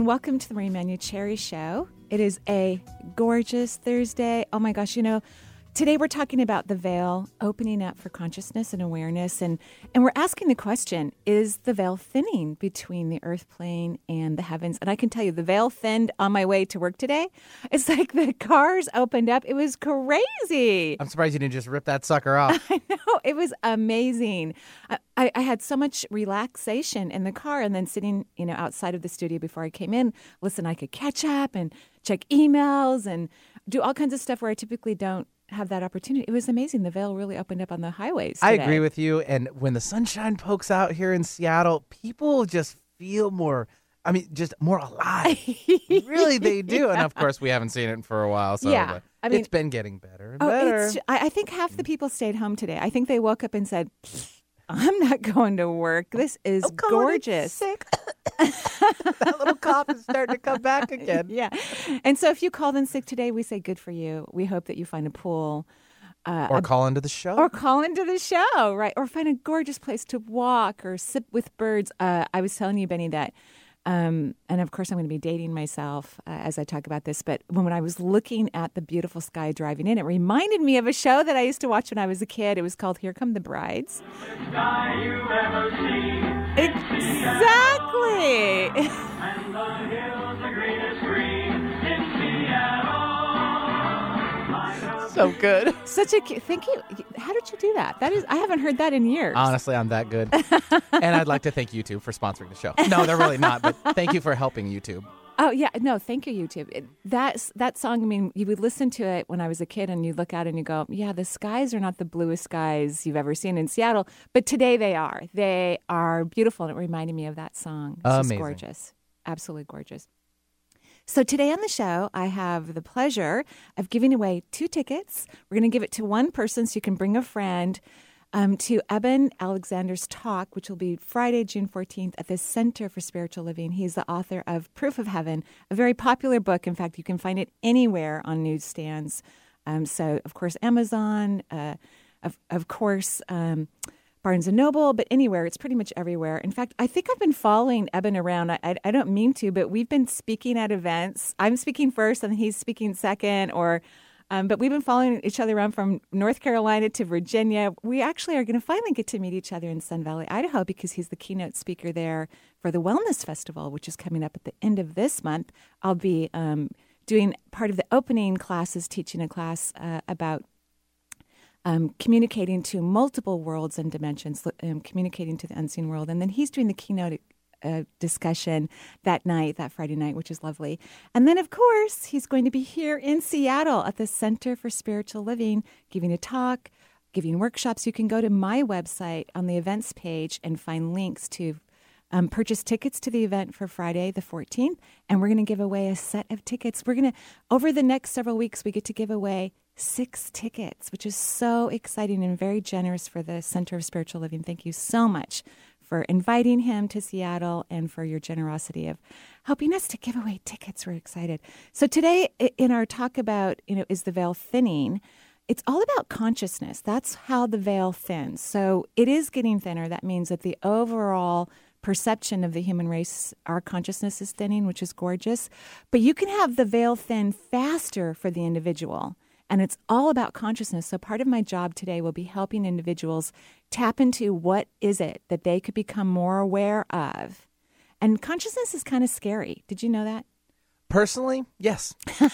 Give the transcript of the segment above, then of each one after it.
And welcome to the Marie Manuchehri Show. It is a gorgeous Thursday. Oh my gosh, you know, today we're talking about the veil opening up for consciousness and awareness and and we're asking the question is the veil thinning between the earth plane and the heavens and i can tell you the veil thinned on my way to work today it's like the cars opened up it was crazy I'm surprised you didn't just rip that sucker off. I know it was amazing. I, I, I had so much relaxation in the car, and then sitting, you know, outside of the studio before I came in. Listen, I could catch up and check emails and do all kinds of stuff where I typically don't have that opportunity. It was amazing. The veil really opened up on the highways. I agree with you. And when the sunshine pokes out here in Seattle, people just feel more. I mean, just more alive. really, they do. And of course, we haven't seen it for a while. So Yeah. I mean- it's been getting better and Oh, better. it's, I, I think half the mm. people stayed home today. I think they woke up and said, "I'm not going to work. This is I'm calling gorgeous." Sick. that little cough is starting to come back again. Yeah. And so if you called in sick today, we say good for you. We hope that you find a pool. Uh, Or call into the show. or call into the show, right? Or find a gorgeous place to walk or sip with birds. Uh, I was telling you, Benny, that, um, and of course, I'm going to be dating myself uh, as I talk about this. But when, when I was looking at the beautiful sky driving in, it reminded me of a show that I used to watch when I was a kid. It was called Here Come the Brides. sky you've ever seen. Exactly. And the hills the greenest green in Seattle. Like a so good. Such a cute. Thank you. How did you do that? That is, I haven't heard that in years. Honestly, I'm that good. and I'd like to thank YouTube for sponsoring the show. No, they're really not, but thank you for helping YouTube. Oh yeah, no, thank you, YouTube. It, that's that song. I mean, you would listen to it when I was a kid, and you look out and you go, "Yeah, the skies are not the bluest skies you've ever seen in Seattle, but today they are. They are beautiful." And it reminded me of that song. It's just Amazing. gorgeous, absolutely gorgeous. So today on the show, I have the pleasure of giving away two tickets. We're going to give it to one person, so you can bring a friend. Um, to Eben Alexander's talk, which will be Friday, June 14th at the Center for Spiritual Living. He's the author of Proof of Heaven, a very popular book. In fact, you can find it anywhere on newsstands. Um, so, of course, Amazon, uh, of, of course, um, Barnes and Noble, but anywhere. It's pretty much everywhere. In fact, I think I've been following Eben around. I, I, I don't mean to, but we've been speaking at events. I'm speaking first, and he's speaking second, or um, but we've been following each other around from North Carolina to Virginia. We actually are going to finally get to meet each other in Sun Valley, Idaho, because he's the keynote speaker there for the Wellness Festival, which is coming up at the end of this month. I'll be um, doing part of the opening classes, teaching a class uh, about um, communicating to multiple worlds and dimensions, um, communicating to the unseen world. And then he's doing the keynote uh, discussion that night, that Friday night, which is lovely. And then, of course, he's going to be here in Seattle at the Center for Spiritual Living, giving a talk, giving workshops. You can go to my website on the events page and find links to um, purchase tickets to the event for Friday the 14th, and we're going to give away a set of tickets. We're going to, over the next several weeks, we get to give away six tickets, which is so exciting and very generous for the Center of Spiritual Living. Thank you so much for inviting him to Seattle and for your generosity of helping us to give away tickets. We're excited. So today, in our talk about, you know, is the veil thinning? It's all about consciousness. That's how the veil thins. So it is getting thinner. That means that the overall perception of the human race, our consciousness is thinning, which is gorgeous. But you can have the veil thin faster for the individual. And it's all about consciousness. So part of my job today will be helping individuals tap into what is it that they could become more aware of. And consciousness is kind of scary. Did you know that? Personally, yes.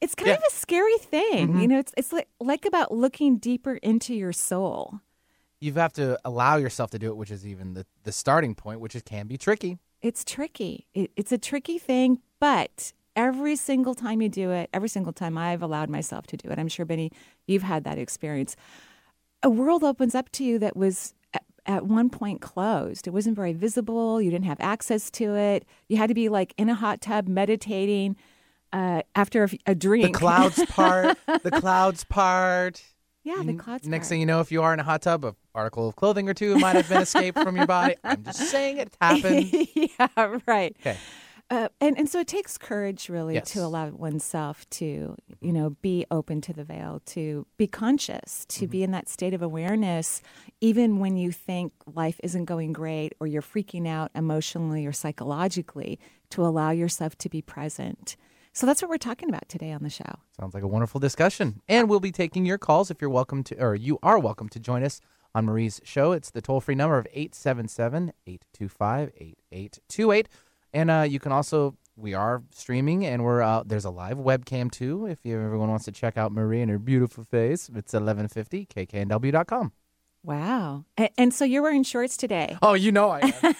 It's kind Yeah. of a scary thing. Mm-hmm. You know, it's it's like like about looking deeper into your soul. You have to allow yourself to do it, which is even the, the starting point, which is, can be tricky. It's tricky. It, it's a tricky thing, but every single time you do it, every single time I've allowed myself to do it, I'm sure Benny, you've had that experience. A world opens up to you that was at one point closed. It wasn't very visible. You didn't have access to it. You had to be like in a hot tub meditating uh, after a, a drink. The clouds part. the clouds part. yeah, the clouds. Next part. thing you know, if you are in a hot tub, a article of clothing or two might have been escaped from your body. I'm just saying it happened. yeah, right. Okay. Uh, and and so it takes courage really Yes. to allow oneself to you know be open to the veil to be conscious to Mm-hmm. be in that state of awareness even when you think life isn't going great or you're freaking out emotionally or psychologically to allow yourself to be present so that's what we're talking about today on the show Sounds like a wonderful discussion. And we'll be taking your calls if you're welcome to, or you are welcome to join us on Marie's show. It's the toll free number of 877 825 8828. And uh, you can also, we are streaming and we're out. There's a live webcam too if everyone wants to check out Marie and her beautiful face. It's 1150 kknw.com. wow and, and so you're wearing shorts today Oh, you know I am.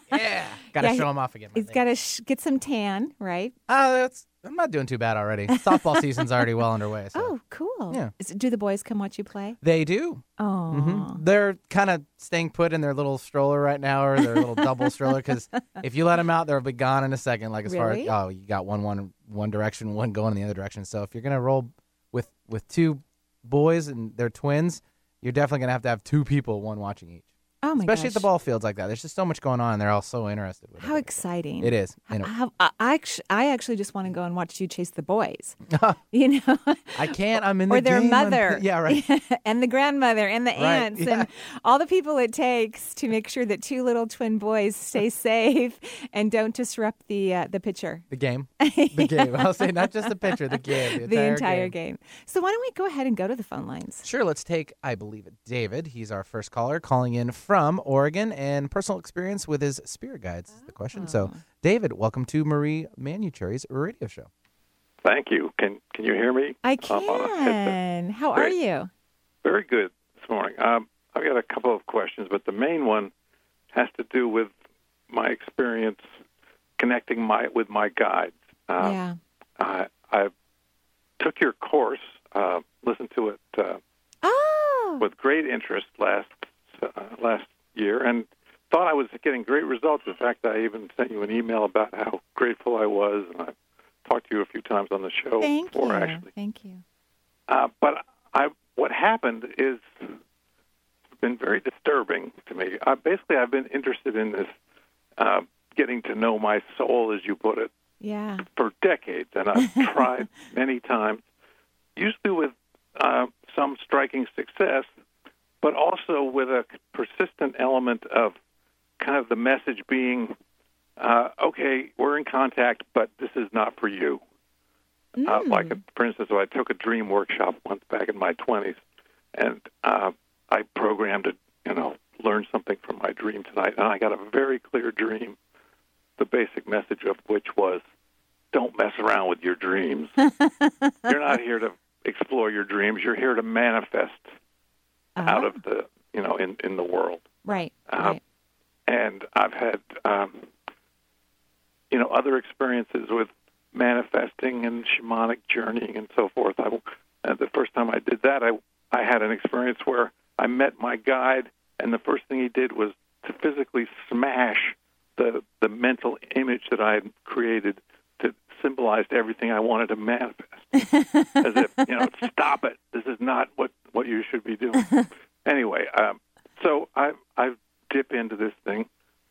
yeah. Got to Yeah, show them off again. he's got to sh- get some tan right Oh, that's, I'm not doing too bad already. Softball season's already well underway. So. oh cool Yeah. Is, do the boys come watch you play They do. oh hmm They're kind of staying put in their little stroller right now, or their little double stroller. Because if you let them out, they'll be gone in a second. Like as Really? far as oh, you got one one one direction, one going in the other direction. So if you're gonna roll with with two boys and they're twins, you're definitely gonna have to have two people, one watching each. Oh my Especially at the gosh. ball fields like that. There's just so much going on, and they're all so interested with How it. exciting! It is. H- You how- I, I actually, I actually just want to go and watch you chase the boys. you know, I can't. I'm in the or their game. I'm- mother. yeah, right. and the grandmother and the aunts yeah. and all the people it takes to make sure that two little twin boys stay safe and don't disrupt the uh, the pitcher. The game. The game. I'll say not just the pitcher, the game. The entire, the entire game. game. So why don't we go ahead and go to the phone lines? Sure, let's take, I believe, it, David. He's our first caller calling in from Oregon and personal experience with his spirit guides is the question. So, David, welcome to Marie Manuchehri's radio show. Thank you. Can can you hear me? I I'm on a headset. can. How are Great. you? Very good this morning. Um, I've got a couple of questions, but the main one has to do with my experience connecting my with my guides. Uh, yeah. I, I took your course, uh, listened to it uh, Oh. with great interest last last year, and thought I was getting great results. In fact, I even sent you an email about how grateful I was, and I talked to you a few times on the show Thank before, you. actually. Thank you. Uh, but I, what happened is been very disturbing to me. I, basically, I've been interested in this, uh, getting to know my soul, as you put it, Yeah. for decades, and I've tried many times, usually with uh, some striking success, but also with a persistent element of kind of the message being, uh, okay, we're in contact, but this is not for you. Uh, like, for instance, I took a dream workshop once back in my 20s, and uh, I programmed it, you know, learn something from my dream tonight, and I got a very clear dream. The basic message of which was, don't mess around with your dreams. You're not here to explore your dreams. You're here to manifest out of the, you know, in in the world Right. Uh, right. and I've had um, you know other experiences with manifesting and shamanic journeying and so forth. I, uh, the first time I did that, I I had an experience where I met my guide, and the first thing he did was to physically smash the the mental image that I had created symbolized everything I wanted to manifest. As if you know, stop it. This is not what what you should be doing. anyway, um, so I I dip into this thing,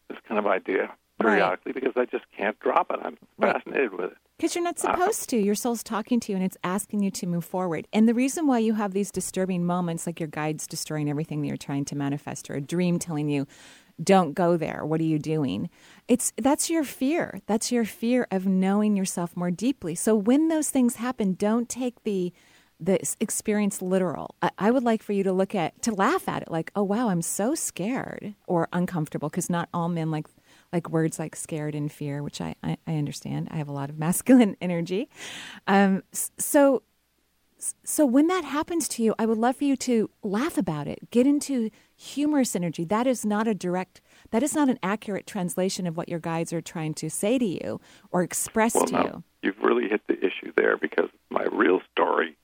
this kind of idea periodically because I just can't drop it. I'm Right. fascinated with it. Because you're not supposed to. Your soul's talking to you and it's asking you to move forward. And the reason why you have these disturbing moments, like your guide's destroying everything that you're trying to manifest, or a dream telling you, don't go there. What are you doing? It's that's your fear. That's your fear of knowing yourself more deeply. So when those things happen, don't take the the experience literal. I, I would like for you to look at to laugh at it, like, oh wow, I'm so scared or uncomfortable, because not all men like like words like scared and fear, which I, I, I understand. I have a lot of masculine energy. Um, so, so when that happens to you, I would love for you to laugh about it. Get into humorous energy. That is not a direct, that is not an accurate translation of what your guides are trying to say to you or express Well, to now you. you've really hit the issue there because my real story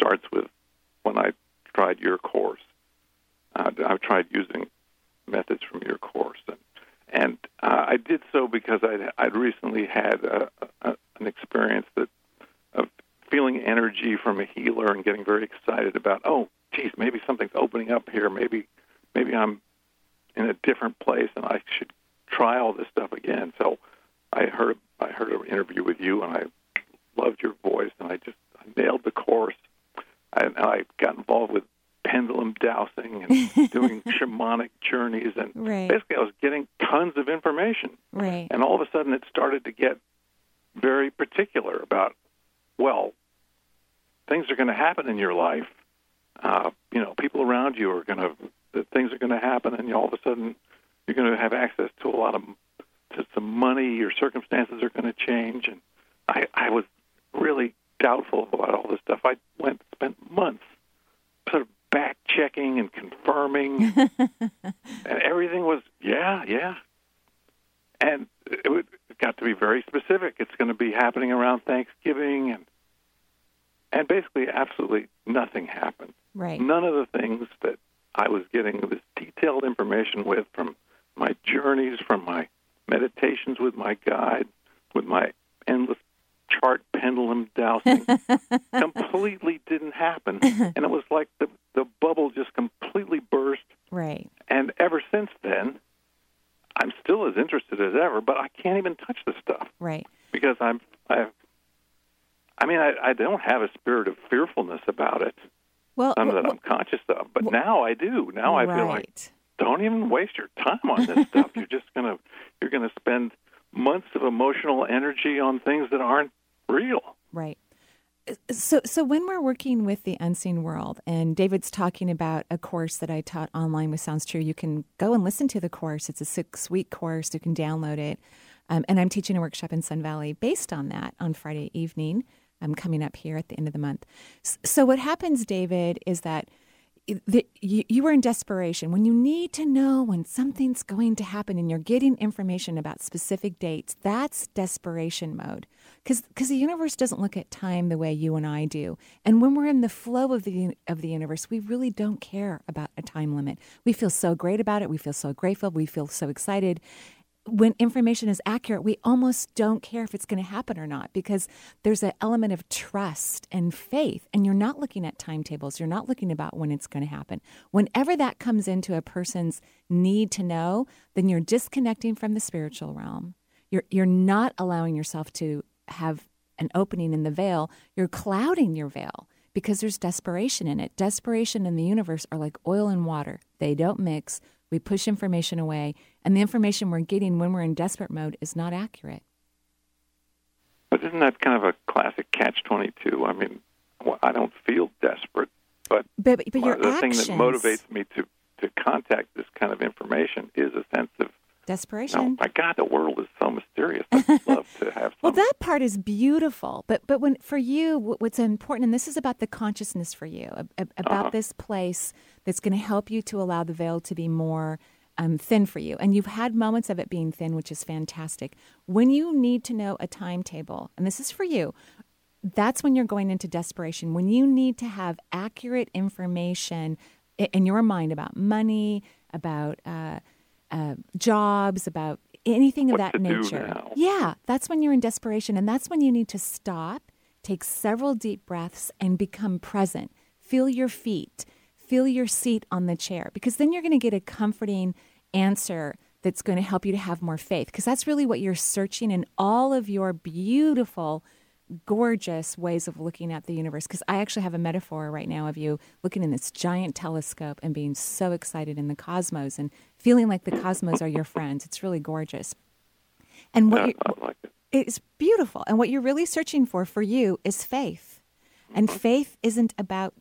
starts with when I tried your course. Uh, I tried using methods from your course, and and uh, I did so because I'd I'd recently had a, a, an experience that of feeling energy from a healer and getting very excited about oh geez maybe something's opening up here maybe maybe I'm in a different place and I should try all this stuff again. So I heard I heard an interview with you and I loved your voice and I just I nailed the course. I, and I got involved with pendulum dowsing and doing shamanic journeys and Right. basically I was getting tons of information. Right. And all of a sudden, it started to get very particular about, well, things are going to happen in your life. Uh, you know, people around you are going to, that things are going to happen, and you all of a sudden, you're going to have access to a lot of, to some money. Your circumstances are going to change, and I, I was really doubtful about all this stuff. I went spent months sort of back checking and confirming, and everything was yeah, yeah, and it, would, it got to be very specific. It's going to be happening around Thanksgiving, and and basically, absolutely nothing happened. Right. None of the things that I was getting this detailed information with from my journeys, from my meditations with my guide, with my endless chart pendulum dowsing, completely didn't happen. And it was like the the bubble just completely burst. Right. And ever since then, I'm still as interested as ever, but I can't even touch the stuff Right. because I'm I. Have I mean, I, I don't have a spirit of fearfulness about it, Well, none well, that I'm conscious of. But now I do. Now I feel like right. don't even waste your time on this stuff. You're just gonna you're gonna spend months of emotional energy on things that aren't real. Right. So, so when we're working with the unseen world, and David's talking about a course that I taught online with Sounds True, you can go and listen to the course. It's a six-week course. You can download it, um, and I'm teaching a workshop in Sun Valley based on that on Friday evening. I'm coming up here at the end of the month. So, what happens, David, is that the, you, you in desperation. When you need to know when something's going to happen and you're getting information about specific dates that's desperation mode. Because the universe doesn't look at time the way you and i do. And when we're in the flow of the of the universe we really don't care about a time limit. We feel so great about it. We feel so grateful. We feel so excited when information is accurate, we almost don't care if it's going to happen or not because there's an element of trust and faith. And you're not looking at timetables, you're not looking about when it's going to happen. Whenever that comes into a person's need to know, then you're disconnecting from the spiritual realm. You're, you're not allowing yourself to have an opening in the veil, you're clouding your veil because there's desperation in it. Desperation and the universe are like oil and water, they don't mix. We push information away, and the information we're getting when we're in desperate mode is not accurate. But isn't that kind of a classic catch twenty two? I mean, well, I don't feel desperate, but But, but your the actions, thing that motivates me to to contact this kind of information is a sense of desperation. no, my God, the world is so mysterious. I'd love to have some. Well, that part is beautiful, but but when for you, what's important, and this is about the consciousness for you, ab- ab- about Uh-huh. this place that's going to help you to allow the veil to be more um, thin for you, and you've had moments of it being thin, which is fantastic. When you need to know a timetable, and this is for you, that's when you're going into desperation. When you need to have accurate information in your mind about money, about uh, uh, jobs, about anything of What that nature. Yeah, that's when you're in desperation. And that's when you need to stop, take several deep breaths, and become present. Feel your feet, feel your seat on the chair, because then you're going to get a comforting answer that's going to help you to have more faith. Because that's really what you're searching in all of your beautiful, gorgeous ways of looking at the universe. Because I actually have a metaphor right now of you looking in this giant telescope and being so excited in the cosmos and feeling like the cosmos are your friends. It's really gorgeous. And what Yeah, like it. it's beautiful. And what you're really searching for for you is faith. And faith isn't about,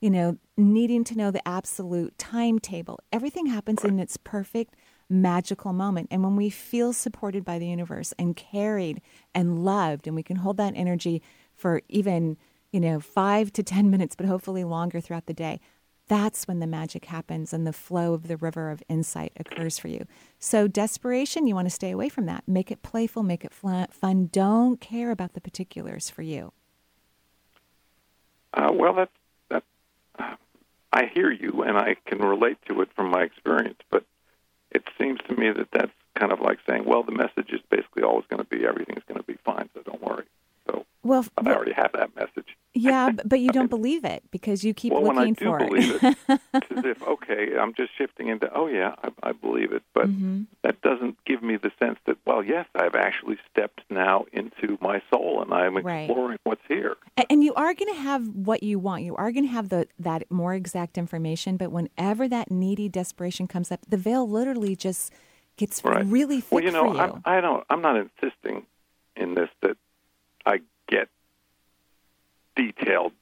you know, needing to know the absolute timetable. Everything happens in its perfect magical moment. And when we feel supported by the universe and carried and loved, and we can hold that energy for even, you know, five to 10 minutes, but hopefully longer throughout the day, that's when the magic happens and the flow of the river of insight occurs for you. So, desperation, you want to stay away from that. Make it playful, make it fun. Don't care about the particulars for you. Uh, well, that's that. I hear you, and I can relate to it from my experience. But it seems to me that that's kind of like saying, well, the message is basically always going to be everything's going to be fine, so don't worry. So Well, I already have that message. yeah, but you don't believe it because you keep well, when I do for believe it. it, it's as if okay, I'm just shifting into oh yeah, I, I believe it, but Mm-hmm. that doesn't give me the sense that well, yes, I've actually stepped now into my soul and I'm Right. exploring what's here. And you are going to have what you want. You are going to have the that more exact information. But whenever that needy desperation comes up, the veil literally just gets Right. really thick Well, you know, for you. I'm, I don't. I'm not insisting in this that I get detailed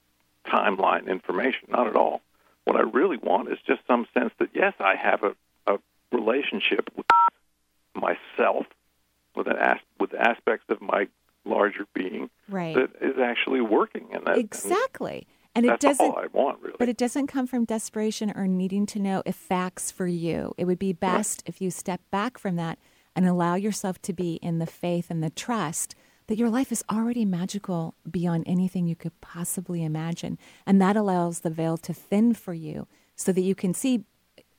timeline information. Not at all. What I really want is just some sense that yes, I have a, a relationship with myself, with an as, with aspects of my larger being right. that is actually working, and that exactly. And it that's doesn't. all I want, really. But it doesn't come from desperation or needing to know if facts for you. It would be best if you step back from that and allow yourself to be in the faith and the trust that your life is already magical beyond anything you could possibly imagine. And that allows the veil to thin for you so that you can see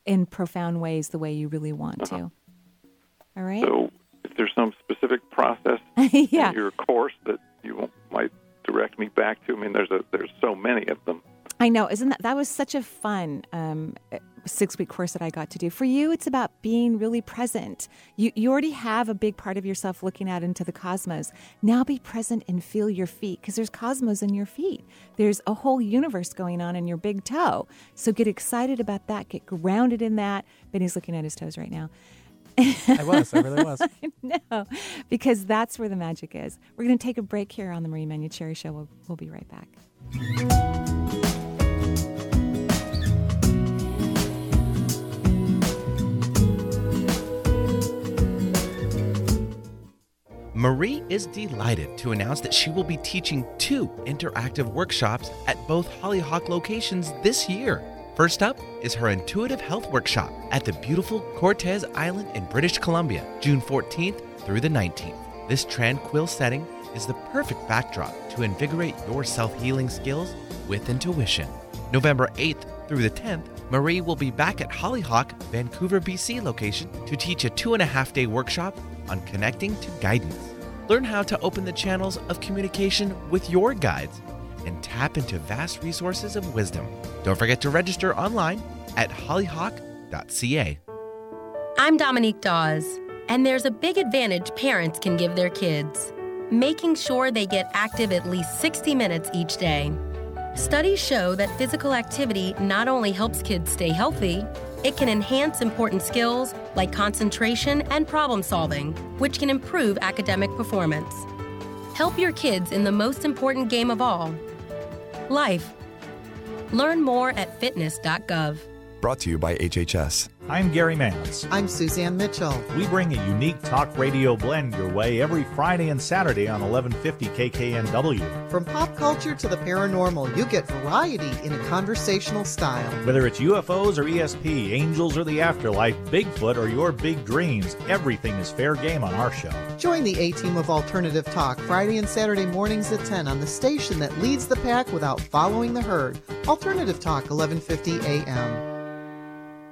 in profound ways the way you really want to. All right? so, if there's some specific process yeah. in your course that you might direct me back to. I mean, there's a there's so many of them. I know, isn't that that was such a fun um, six week course that I got to do. For you, it's about being really present. You you already have a big part of yourself looking out into the cosmos. Now be present and feel your feet because there's cosmos in your feet. There's a whole universe going on in your big toe. So get excited about that. Get grounded in that. Benny's looking at his toes right now. I was. I really was. no, because that's where the magic is. We're going to take a break here on the Marie Cherry Show. We'll, we'll be right back. Marie is delighted to announce that she will be teaching two interactive workshops at both Hollyhock locations this year. First up is her intuitive health workshop at the beautiful Cortes Island in British Columbia, June 14th through the 19th. This tranquil setting is the perfect backdrop to invigorate your self healing skills with intuition. November 8th through the 10th, Marie will be back at Hollyhock, Vancouver, BC location to teach a two and a half day workshop on connecting to guidance. Learn how to open the channels of communication with your guides and tap into vast resources of wisdom. Don't forget to register online at hollyhock.ca. I'm Dominique Dawes, and there's a big advantage parents can give their kids making sure they get active at least 60 minutes each day. Studies show that physical activity not only helps kids stay healthy, it can enhance important skills like concentration and problem solving, which can improve academic performance. Help your kids in the most important game of all life. Learn more at fitness.gov. Brought to you by HHS. I'm Gary Mans. I'm Suzanne Mitchell. We bring a unique talk radio blend your way every Friday and Saturday on 1150 KKNW. From pop culture to the paranormal, you get variety in a conversational style. Whether it's UFOs or ESP, angels or the afterlife, Bigfoot or your big dreams, everything is fair game on our show. Join the A team of Alternative Talk Friday and Saturday mornings at 10 on the station that leads the pack without following the herd. Alternative Talk, 1150 AM.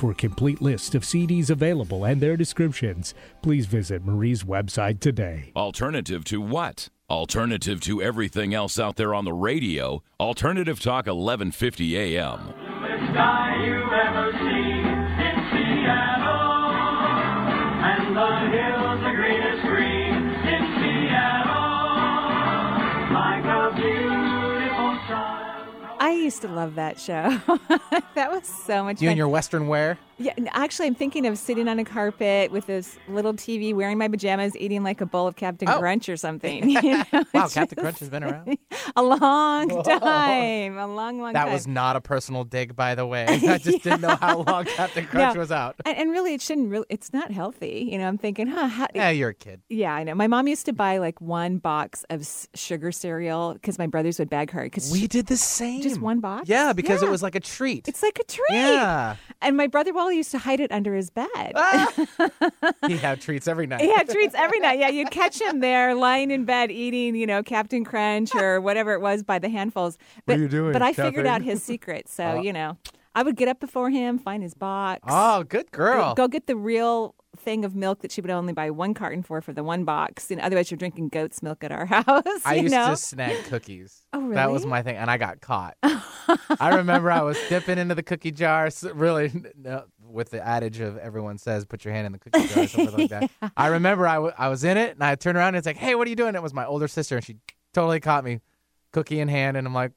For a complete list of CDs available and their descriptions, please visit Marie's website today. Alternative to what? Alternative to everything else out there on the radio. Alternative Talk 1150 AM. I used to love that show. that was so much You fun. and your Western wear. Yeah, actually, I'm thinking of sitting on a carpet with this little TV, wearing my pajamas, eating like a bowl of Captain Oh. Crunch or something. you know? Wow, Captain Crunch has been around. a long time, a long, long time. That time. was not a personal dig, by the way. I just didn't know how long Captain Crunch No, was out. And, and really, it shouldn't. Really, it's not healthy. You know, I'm thinking, huh? How, Yeah, you're a kid. Yeah, I know. My mom used to buy like one box of sugar cereal because my brothers would bag her. Because We did the same. just one box. Yeah, because it was like a treat. It's like a treat. Yeah. And my brother Wally used to hide it under his bed. he had treats every night. He had treats every night. Yeah, you'd catch him there lying in bed eating, you know, Captain Crunch or whatever it was by the handfuls. But, are you doing, But I figured out his secret. So, Uh. you know, I would get up before him, find his box. Oh, good girl. Go get the real thing of milk that she would only buy one carton for for the one box. Know, otherwise, you're drinking goat's milk at our house. I used know? to snag cookies. Oh, really? That was my thing, and I got caught. I remember I was dipping into the cookie jar, really, no, with the adage of everyone says, "Put your hand in the cookie jar," or something like that. I remember I, w- I was in it, and I turned around and it's like, "Hey, what are you doing?" It was my older sister, and she totally caught me, cookie in hand, and I'm like,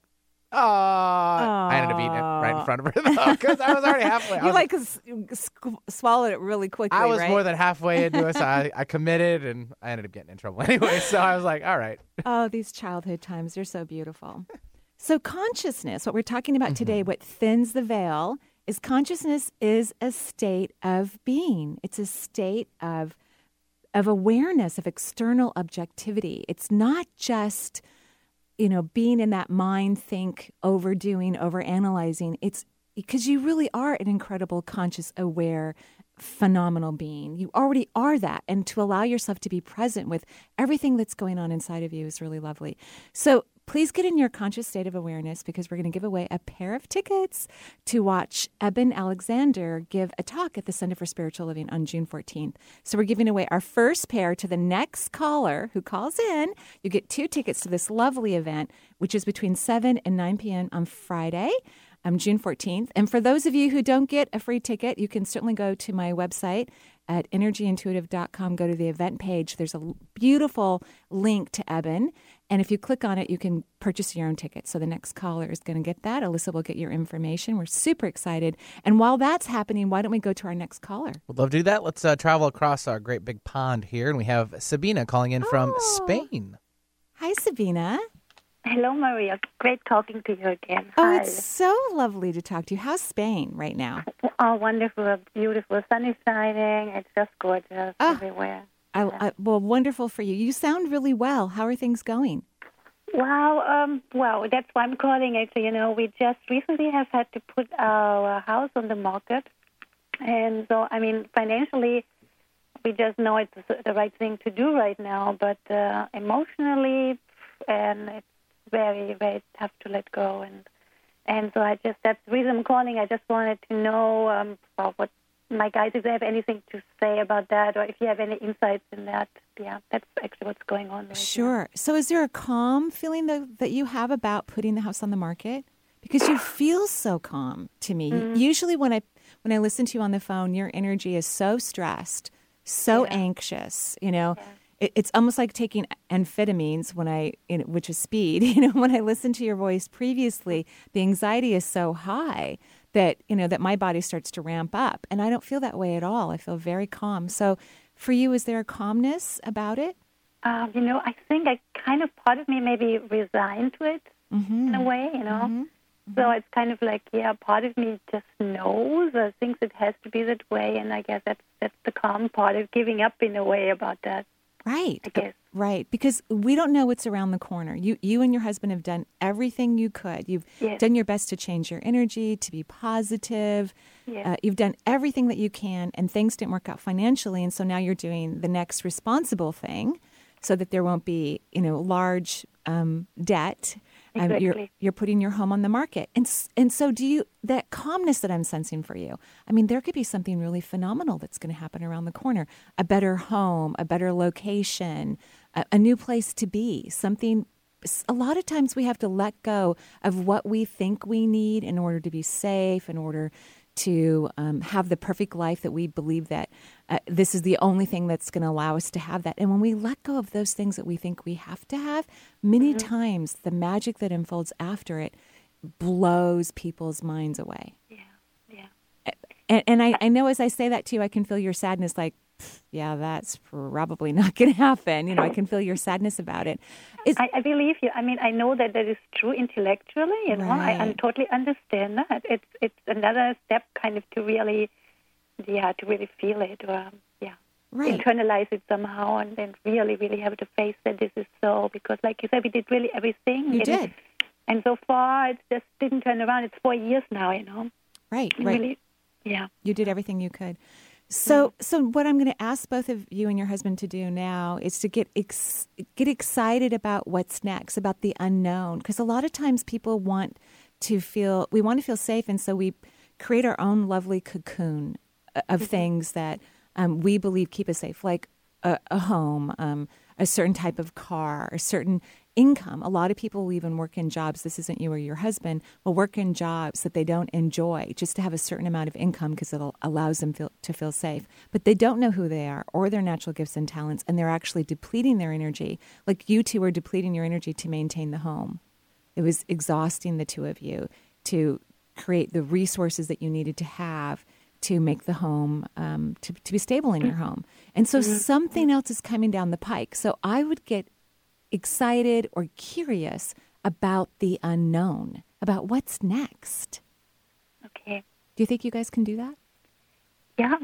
"Oh!" I ended up eating it right in front of her though, because I was already halfway. You was, like squ- swallowed it really quickly, I was right? more than halfway into it, so I, I committed, and I ended up getting in trouble anyway. So I was like, "All right." Oh, these childhood times, they're so beautiful. So, consciousness, what we're talking about today, Mm-hmm. what thins the veil, is consciousness is a state of being. It's a state of of awareness of external objectivity. It's not just, you know, being in that mind think, overdoing, overanalyzing. It's because you really are an incredible, conscious, aware, phenomenal being. You already are that. And to allow yourself to be present with everything that's going on inside of you is really lovely. So please get in your conscious state of awareness because we're going to give away a pair of tickets to watch Eben Alexander give a talk at the Center for Spiritual Living on June 14th. So we're giving away our first pair to the next caller who calls in. You get two tickets to this lovely event, which is between 7 and 9 p.m. on Friday um, June 14th. And for those of you who don't get a free ticket, you can certainly go to my website at energyintuitive.com, go to the event page. There's a beautiful link to Eben. And if you click on it, you can purchase your own ticket. So the next caller is going to get that. Alyssa will get your information. We're super excited. And while that's happening, why don't we go to our next caller? Would love to do that. Let's uh, travel across our great big pond here, and we have Sabina calling in from Oh. Spain. Hi, Sabina. Hello, Maria. Great talking to you again. Oh, Hi. it's so lovely to talk to you. How's Spain right now? Oh, wonderful, beautiful. Sun is shining. It's just gorgeous Ah. everywhere. I, I, well, wonderful for you. You sound really well. How are things going? Wow. Um, wow. That's why I'm calling. Actually, you know, we just recently have had to put our house on the market, and so I mean, financially, we just know it's the right thing to do right now. But uh, emotionally, and it's very, very tough to let go. And and so I just that's the reason I'm calling. I just wanted to know um, well, what my guys, if they have anything to say about that, or if you have any insights in that. Yeah, that's actually what's going on. Right Sure. So, is there a calm feeling that, that you have about putting the house on the market? Because you feel so calm to me. Mhm. Usually, when I when I listen to you on the phone, your energy is so stressed, so anxious. You know, it, it's almost like taking amphetamines when I, you know, which is speed. You know, when I listen to your voice previously, the anxiety is so high that you know that my body starts to ramp up, and I don't feel that way at all. I feel very calm. So, for you, is there a calmness about it? Um, you know, I think I kind of part of me maybe resigned to it Mm-hmm. in a way, you know. So it's kind of like, yeah, part of me just knows or thinks it has to be that way, and I guess that's that's the calm part of giving up in a way about that. Right. I guess. Right, because we don't know what's around the corner. You you and your husband have done everything you could. You've Yes. done your best to change your energy, to be positive. Yes. Uh, you've done everything that you can, and things didn't work out financially, and so now you're doing the next responsible thing, so that there won't be you know large um, debt. Um, you're Exactly. you're putting your home on the market, and and so do you. That calmness that I'm sensing for you. I mean, there could be something really phenomenal that's going to happen around the corner. A better home, a better location, a, a new place to be. Something. a lot of times we have to let go of what we think we need in order to be safe, in order to um, have the perfect life that we believe that uh, this is the only thing that's going to allow us to have that. And when we let go of those things that we think we have to have, many times the magic that unfolds after it blows people's minds away. Yeah, yeah. And, and I, I know as I say that to you, I can feel your sadness like, "Pfft, yeah, that's probably not going to happen. You know, I can feel your sadness about it. I, I believe you. I mean, I know that that is true intellectually. You know, I, I totally understand that. It's it's another step, kind of, to really, yeah, to really feel it, or yeah, Right. internalize it somehow, and then really, really have to face that this is so. Because, like you said, we did really everything. You and- did. And so far, it just didn't turn around. It's four years now. You know. right, And right. Really, yeah. You did everything you could. So, so what I'm going to ask both of you and your husband to do now is to get ex- get excited about what's next, about the unknown, because a lot of times people want to feel we want to feel safe, and so we create our own lovely cocoon uh, of things that um, we believe keep us safe, like a, a home, um, a certain type of car, a certain income. A lot of people will even work in jobs. This isn't you or your husband. Will work in jobs that they don't enjoy just to have a certain amount of income because it allows them feel, to feel safe. But they don't know who they are or their natural gifts and talents, and they're actually depleting their energy. Like you two are depleting your energy to maintain the home. It was exhausting the two of you to create the resources that you needed to have to make the home um, to, to be stable in your home. And so something else is coming down the pike. So I would get excited or curious about the unknown, about what's next. Okay. Do you think you guys can do that? Yeah.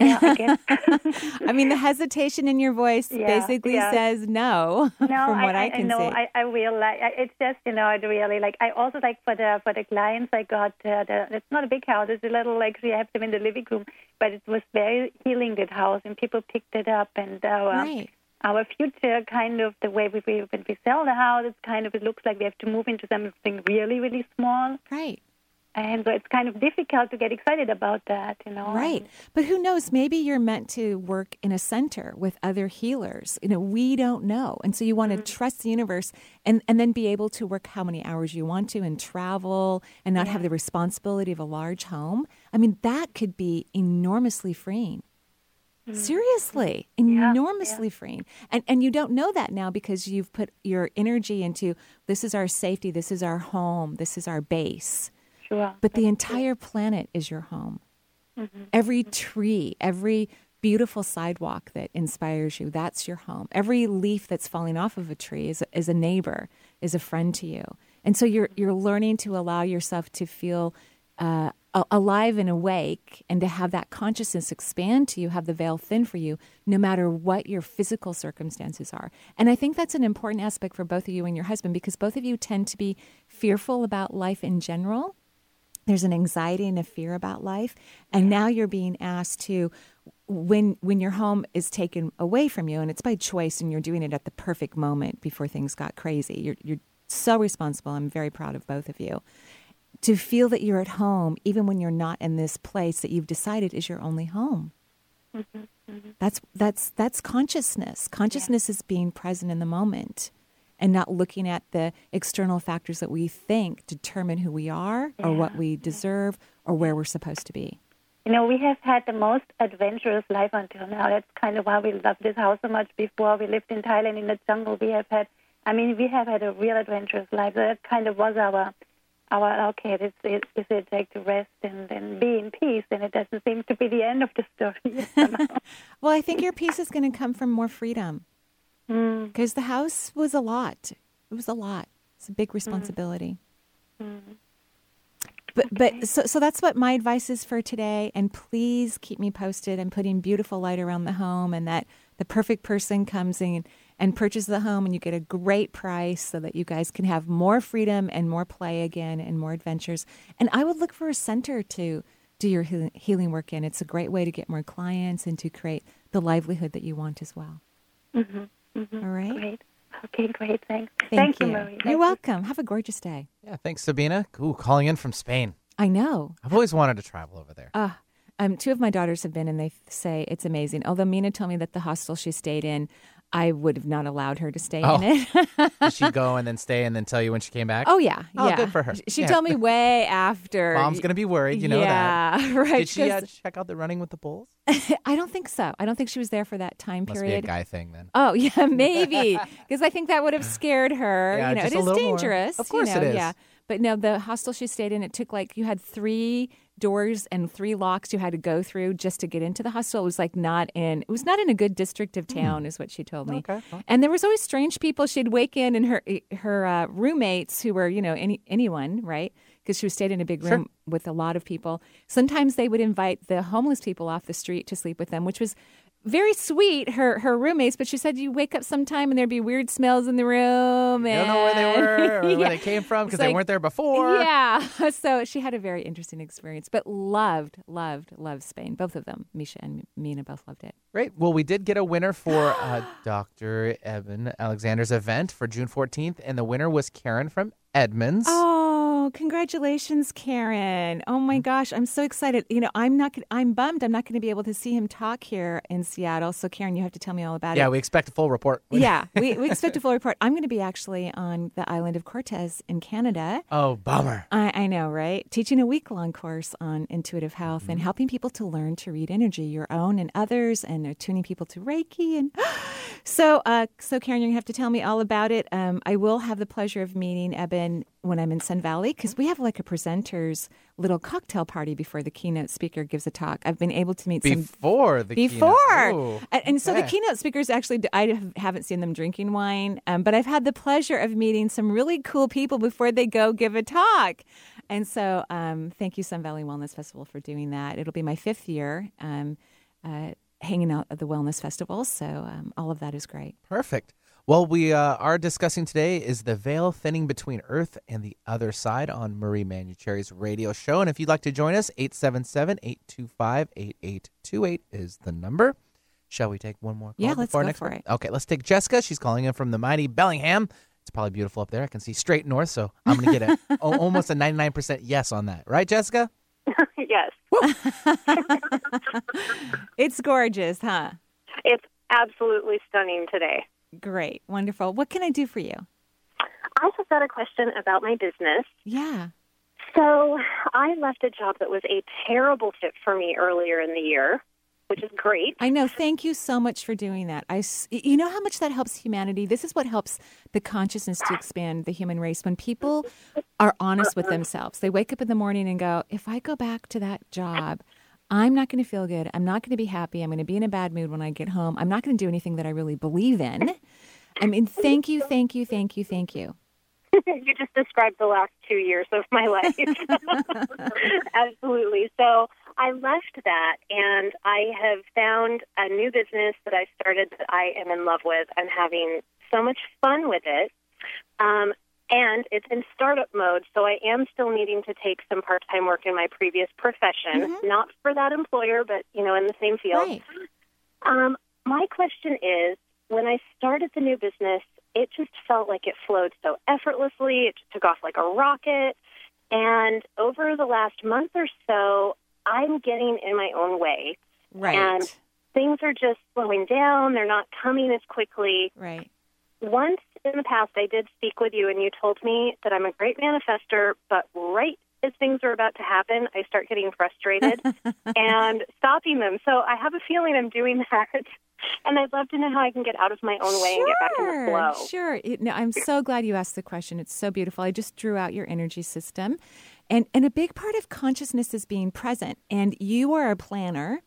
Yeah. I guess. I mean, the hesitation in your voice Yeah, basically yeah. says no, No, from what I, I, can know. see. I, I will. Like, I- it's just you know, it really like. I also like for the for the clients, I got uh, the. It's not a big house. It's a little like I have them in the living room, but it was very healing that house, and people picked it up, and our right. Our future kind of the way we we- when we sell the house, it's kind of it looks like we have to move into something really really small, Right. and so it's kind of difficult to get excited about that, you know. Right. But who knows? Maybe you're meant to work in a center with other healers. You know, we don't know. And so you want to mm-hmm. trust the universe and, and then be able to work how many hours you want to and travel and not have the responsibility of a large home. I mean, that could be enormously freeing. Mm-hmm. Seriously, enormously freeing. And and you don't know that now because you've put your energy into this is our safety, this is our home, this is our base. Sure. But the entire planet is your home. Mm-hmm, every mm-hmm. tree, every beautiful sidewalk that inspires you, that's your home. Every leaf that's falling off of a tree is, is a neighbor, is a friend to you. And so you're, you're learning to allow yourself to feel uh, alive and awake and to have that consciousness expand to you, have the veil thin for you, no matter what your physical circumstances are. And I think that's an important aspect for both of you and your husband because both of you tend to be fearful about life in general. There's an anxiety and a fear about life. And now you're being asked to when when your home is taken away from you and it's by choice and you're doing it at the perfect moment before things got crazy you're you're so responsible. I'm very proud of both of you to feel that you're at home even when you're not in this place that you've decided is your only home mm-hmm, mm-hmm. that's that's that's consciousness consciousness is being present in the moment and not looking at the external factors that we think determine who we are or what we deserve or where we're supposed to be. You know, we have had the most adventurous life until now. That's kind of why we love this house so much. Before we lived in Thailand in the jungle, we have had. I mean, we have had a real adventurous life. That kind of was our, okay. This is, is it like to rest and, and be in peace, and it doesn't seem to be the end of the story. Well, I think your peace is going to come from more freedom Mm. because the house was a lot. It was a lot. It's a big responsibility. But but so so that's what my advice is for today. And please keep me posted. I'm putting beautiful light around the home, and that the perfect person comes in and purchase the home, and you get a great price, so that you guys can have more freedom and more play again and more adventures. And I would look for a center to do your healing work in. It's a great way to get more clients and to create the livelihood that you want as well. Mhm, mhm. All right. Great. Okay, great. Thanks. Thank, you, you. Marie. You're welcome. Have a gorgeous day. Yeah, thanks, Sabina. Ooh, calling in from Spain. I know. I've always wanted to travel over there. Uh, um, two of my daughters have been, and they say it's amazing. Although Mina told me that the hostel she stayed in, I would have not allowed her to stay Oh. in it. Did she go and then stay and then tell you when she came back? oh yeah, Oh, yeah. good for her. She Yeah. told me way after. Mom's gonna be worried. You know yeah, that. right. Did she uh, 'cause check out the running with the bulls? I don't think so. I don't think she was there for that time Must be a period. guy thing then. Oh yeah, maybe because I think that would have scared her. Yeah, you know, just it a is little more. dangerous. Of course you know, it is. Yeah, But no, the hostel she stayed in, it took like you had three doors and three locks you had to go through just to get into the hostel. It was like not in it was not in a good district of town, is what she told me. Okay. And there was always strange people. She'd wake in and her her uh, roommates who were you know any anyone right because she was stayed in a big Sure. room with a lot of people. Sometimes they would invite the homeless people off the street to sleep with them, which was very sweet. Her her roommates, but she said you wake up sometime and there'd be weird smells in the room. You don't know where they were or Yeah. where they came from because It's they weren't there before. Yeah. So she had a very interesting experience, but loved, loved, loved Spain. Both of them, Misha and Mina, both loved it. Great. Well, we did get a winner for uh, Dr. Eben Alexander's event for June 14th, and the winner was Karen from Edmonds. Oh, congratulations, Karen. Oh my gosh, I'm so excited. You know, I'm not I'm bummed I'm not going to be able to see him talk here in Seattle. So Karen, you have to tell me all about yeah, it. Yeah, we expect a full report. yeah, we, we expect a full report. I'm going to be actually on the island of Cortes in Canada. Oh, bummer. I, I know, right? Teaching a week long course on intuitive health and helping people to learn to read energy, your own and others, and tuning people to Reiki. And so, uh, so Karen, you're gonna have to tell me all about it. Um, I will have the pleasure of meeting Eben when I'm in Sun Valley because we have like a presenter's little cocktail party before the keynote speaker gives a talk. I've been able to meet some Before the keynote. before. Ooh, and, and so the keynote speakers actually, I have- haven't seen them drinking wine, um, but I've had the pleasure of meeting some really cool people before they go give a talk. And so, um, thank you, Sun Valley Wellness Festival, for doing that. It'll be my fifth year um, uh, hanging out at the Wellness Festival. So, um, all of that is great. Perfect. Well, we uh, are discussing today is the veil thinning between Earth and the other side on Marie Manuchehri's radio show. And if you'd like to join us, 877-825-8828 is the number. Shall we take one more call Yeah, let's go next for one? it. Okay, let's take Jessica. She's calling in from the mighty Bellingham. It's probably beautiful up there. I can see straight north, so I'm going to get a, al- almost a 99% yes on that. Right, Jessica? yes. It's gorgeous, huh? It's absolutely stunning today. Great. Wonderful. What can I do for you? I just got a question about my business. Yeah. So I left a job that was a terrible fit for me earlier in the year, which is great. I know. Thank you so much for doing that. I, you know how much that helps humanity. This is what helps the consciousness to expand the human race. When people are honest with themselves, they wake up in the morning and go, "If I go back to that job, I'm not going to feel good. I'm not going to be happy. I'm going to be in a bad mood when I get home. I'm not going to do anything that I really believe in." I mean, thank you, thank you, thank you, thank you. you just described the last two years of my life. Absolutely. So I left that and I have found a new business that I started that I am in love with. I'm having so much fun with it. Um, and it's in startup mode, so I am still needing to take some part time work in my previous profession, not for that employer, but you know, in the same field. Right. Um, my question is when I started the new business, it just felt like it flowed so effortlessly. It just took off like a rocket. And over the last month or so, I'm getting in my own way. Right. And things are just slowing down. They're not coming as quickly. Right. Once in the past, I did speak with you, and you told me that I'm a great manifester, but right as things are about to happen, I start getting frustrated and stopping them. So I have a feeling I'm doing that. And I'd love to know how I can get out of my own way and get back in the flow. Sure. It, no, I'm so glad you asked the question. It's so beautiful. I just drew out your energy system. And, and a big part of consciousness is being present. And you are a planner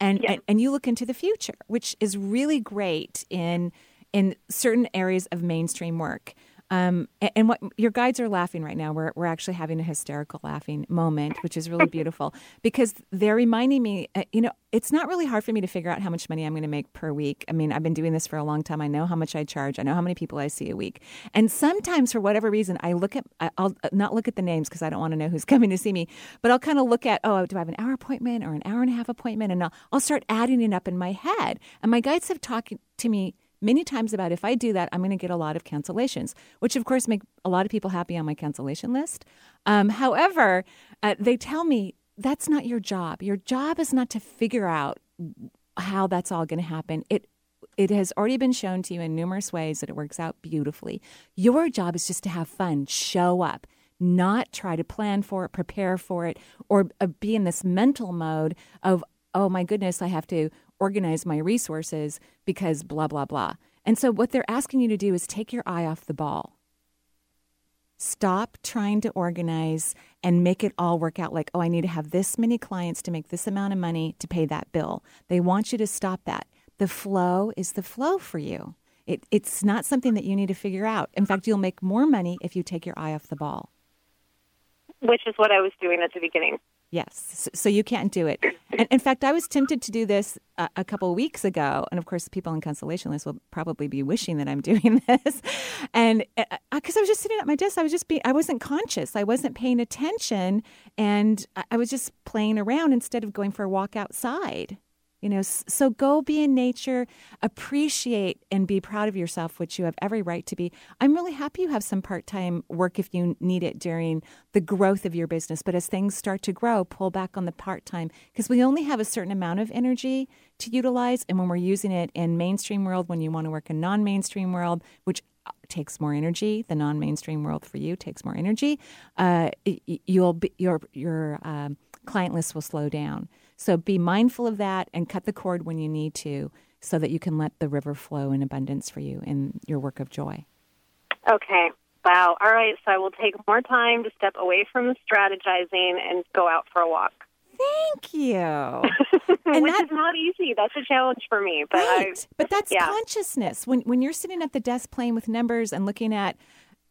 and, and, and you look into the future, which is really great in, in certain areas of mainstream work. Um, and what your guides are laughing right now. We're, we're actually having a hysterical laughing moment, which is really beautiful because they're reminding me, uh, you know, it's not really hard for me to figure out how much money I'm going to make per week. I mean, I've been doing this for a long time. I know how much I charge. I know how many people I see a week. And sometimes, for whatever reason, I look at, I'll not look at the names because I don't want to know who's coming to see me, but I'll kind of look at, oh, do I have an hour appointment or an hour and a half appointment? And I'll, I'll start adding it up in my head. And my guides have talked to me many times about if I do that, I'm going to get a lot of cancellations, which of course make a lot of people happy on my cancellation list. Um, however, uh, they tell me that's not your job. Your job is not to figure out how that's all going to happen. It it has already been shown to you in numerous ways that it works out beautifully. Your job is just to have fun, show up, not try to plan for it, prepare for it, or uh, be in this mental mode of, oh my goodness, I have to organize my resources because blah, blah, blah. And so what they're asking you to do is take your eye off the ball. Stop trying to organize and make it all work out like, oh, I need to have this many clients to make this amount of money to pay that bill. They want you to stop that. The flow is the flow for you. It, it's not something that you need to figure out. In fact, you'll make more money if you take your eye off the ball. Which is what I was doing at the beginning. Yes. So, you can't do it. And in fact, I was tempted to do this a, couple weeks ago. And of course, people in Constellation List will probably be wishing that I'm doing this. And uh, uh, because I was just sitting at my desk, I was just being, I wasn't conscious. I wasn't paying attention. And I was just playing around instead of going for a walk outside. You know, so go be in nature, appreciate and be proud of yourself, which you have every right to be. I'm really happy you have some part time work if you need it during the growth of your business. But as things start to grow, pull back on the part time because we only have a certain amount of energy to utilize. And when we're using it in mainstream world, when you want to work in non mainstream world, which uh, takes more energy, the non mainstream world for you takes more energy, uh, you'll be, your, your um, client list will slow down. So be mindful of that and cut the cord when you need to so that you can let the river flow in abundance for you in your work of joy. Okay. Wow. All right. So I will take more time to step away from the strategizing and go out for a walk. Thank you. and Which is not easy. That's a challenge for me. But right. I, but that's yeah. consciousness. When when you're sitting at the desk playing with numbers and looking at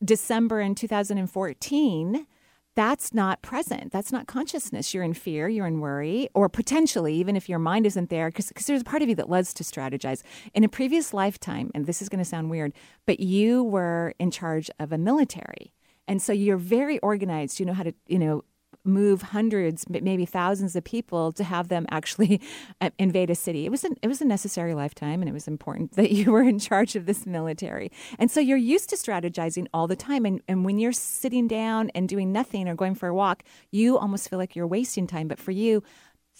December in 2014, that's not present. That's not consciousness. You're in fear, you're in worry, or potentially, even if your mind isn't there, because there's a part of you that loves to strategize. In a previous lifetime, and this is going to sound weird, but you were in charge of a military. And so you're very organized. You know how to, you know, move hundreds, maybe thousands of people to have them actually uh, invade a city. It was an, it was a necessary lifetime, and it was important that you were in charge of this military. And so you're used to strategizing all the time. And, and when you're sitting down and doing nothing or going for a walk, you almost feel like you're wasting time. But for you,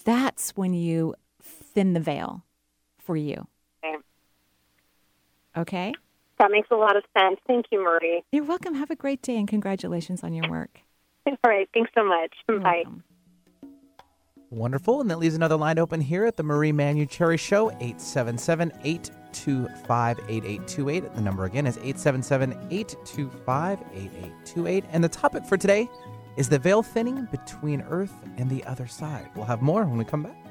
that's when you thin the veil for you. Okay. Okay. That makes a lot of sense. Thank you, Marie. You're welcome. Have a great day and congratulations on your work. All right. Thanks so much. You're Bye. welcome. Wonderful. And that leaves another line open here at the Marie Manuchehri Show, 877 825 8828. The number again is 877 825 8828. And the topic for today is the veil thinning between Earth and the other side. We'll have more when we come back.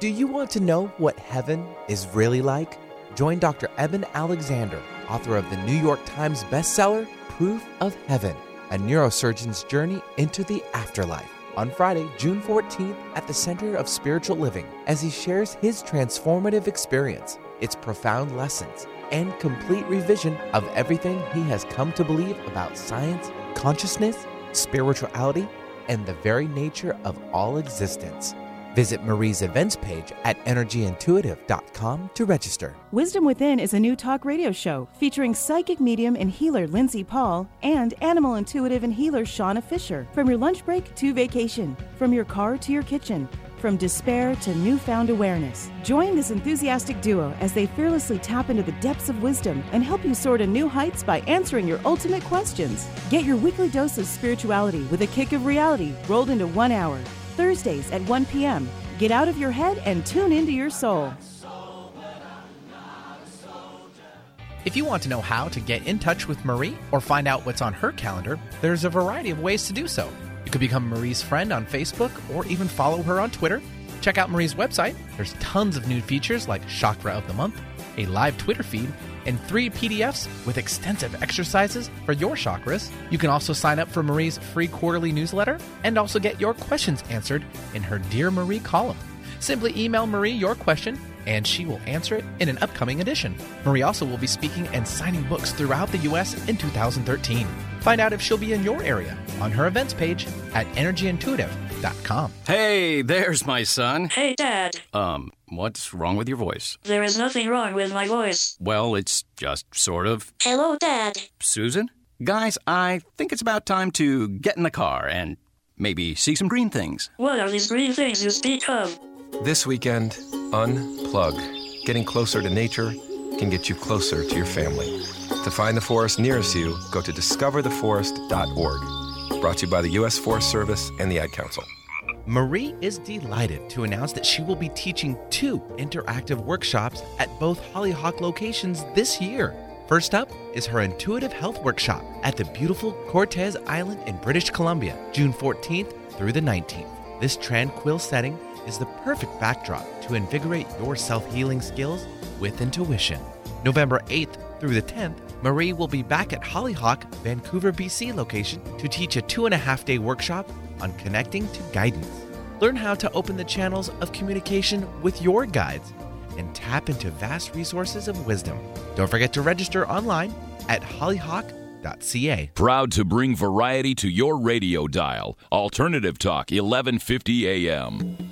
Do you want to know what heaven is really like? Join Dr. Eben Alexander, author of the New York Times bestseller, Proof of Heaven A Neurosurgeon's Journey into the Afterlife, on Friday, June 14th at the Center of Spiritual Living as he shares his transformative experience, its profound lessons, and complete revision of everything he has come to believe about science, consciousness, spirituality, and the very nature of all existence. Visit Marie's events page at energyintuitive.com to register. Wisdom Within is a new talk radio show featuring psychic medium and healer Lindsay Paul and animal intuitive and healer Shauna Fisher. From your lunch break to vacation, from your car to your kitchen, from despair to newfound awareness. Join this enthusiastic duo as they fearlessly tap into the depths of wisdom and help you soar to new heights by answering your ultimate questions. Get your weekly dose of spirituality with a kick of reality rolled into one hour. Thursdays at 1 p.m. Get out of your head and tune into your soul. If you want to know how to get in touch with Marie or find out what's on her calendar, there's a variety of ways to do so. You could become Marie's friend on Facebook or even follow her on Twitter. Check out Marie's website. There's tons of new features like Chakra of the Month, a live Twitter feed, and three PDFs with extensive exercises for your chakras. You can also sign up for Marie's free quarterly newsletter and also get your questions answered in her Dear Marie column. Simply email Marie your question and she will answer it in an upcoming edition. Marie also will be speaking and signing books throughout the U.S. in 2013. Find out if she'll be in your area on her events page at energyintuitive.com. Hey, there's my son. Hey, Dad. Um, what's wrong with your voice? There is nothing wrong with my voice. Well, it's just sort of. Hello, Dad. Susan? Guys, I think it's about time to get in the car and maybe see some green things. What are these green things you speak of? This weekend, unplug. Getting closer to nature can get you closer to your family. To find the forest nearest you, go to discovertheforest.org. Brought to you by the U.S. Forest Service and the Ad Council. Marie is delighted to announce that she will be teaching two interactive workshops at both Hollyhock locations this year. First up is her intuitive health workshop at the beautiful Cortes Island in British Columbia, June 14th through the 19th. This tranquil setting is the perfect backdrop to invigorate your self healing skills with intuition. November 8th through the 10th, Marie will be back at Hollyhock, Vancouver, BC location to teach a two and a half day workshop on connecting to guidance. Learn how to open the channels of communication with your guides and tap into vast resources of wisdom. Don't forget to register online at hollyhock.ca. Proud to bring variety to your radio dial. Alternative Talk, 1150 a.m.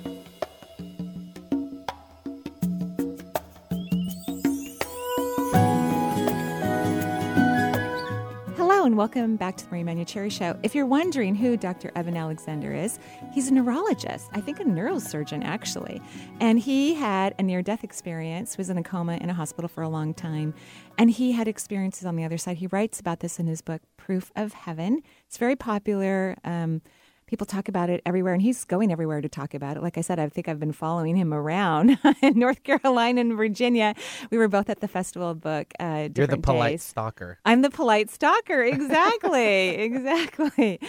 and welcome back to the Marie Manuchehri Show. If you're wondering who Dr. Eben Alexander is, he's a neurologist, I think a neurosurgeon actually. And he had a near death experience, was in a coma in a hospital for a long time. And he had experiences on the other side. He writes about this in his book, Proof of Heaven. It's very popular. Um, people talk about it everywhere, and he's going everywhere to talk about it. Like I said, I think I've been following him around in North Carolina and Virginia. We were both at the Festival of Book. Uh, You're the polite days. stalker. I'm the polite stalker. Exactly. exactly.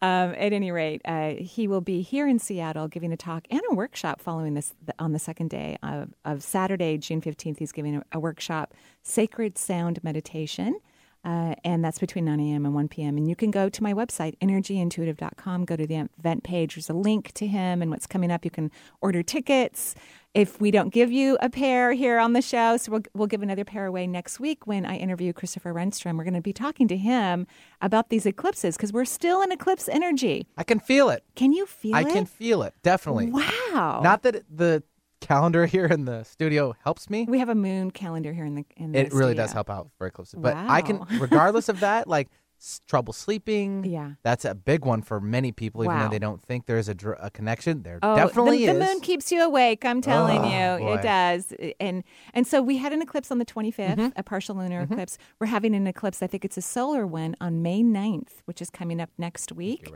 Um, at any rate, uh, he will be here in Seattle giving a talk and a workshop following this on the second day of, of Saturday, June 15th. He's giving a, a workshop, Sacred Sound Meditation. Uh, and that's between 9 a.m. and 1 p.m. And you can go to my website, energyintuitive.com, go to the event page. There's a link to him and what's coming up. You can order tickets. If we don't give you a pair here on the show, so we'll, we'll give another pair away next week when I interview Christopher Renstrom. We're going to be talking to him about these eclipses because we're still in eclipse energy. I can feel it. Can you feel I it? I can feel it, definitely. Wow. Not that the calendar here in the studio helps me. We have a moon calendar here in the in the It really does help out for eclipses. But I can, Wow. regardless of that, like s- trouble sleeping. Yeah. That's a big one for many people, even Wow. though they don't think there's a, dr- a connection. There Oh, definitely the, is. the moon keeps you awake. I'm telling Oh, you, boy. it does. And and so we had an eclipse on the 25th, Mm-hmm. a partial lunar eclipse. We're having an eclipse. I think it's a solar one on May 9th, which is coming up next week.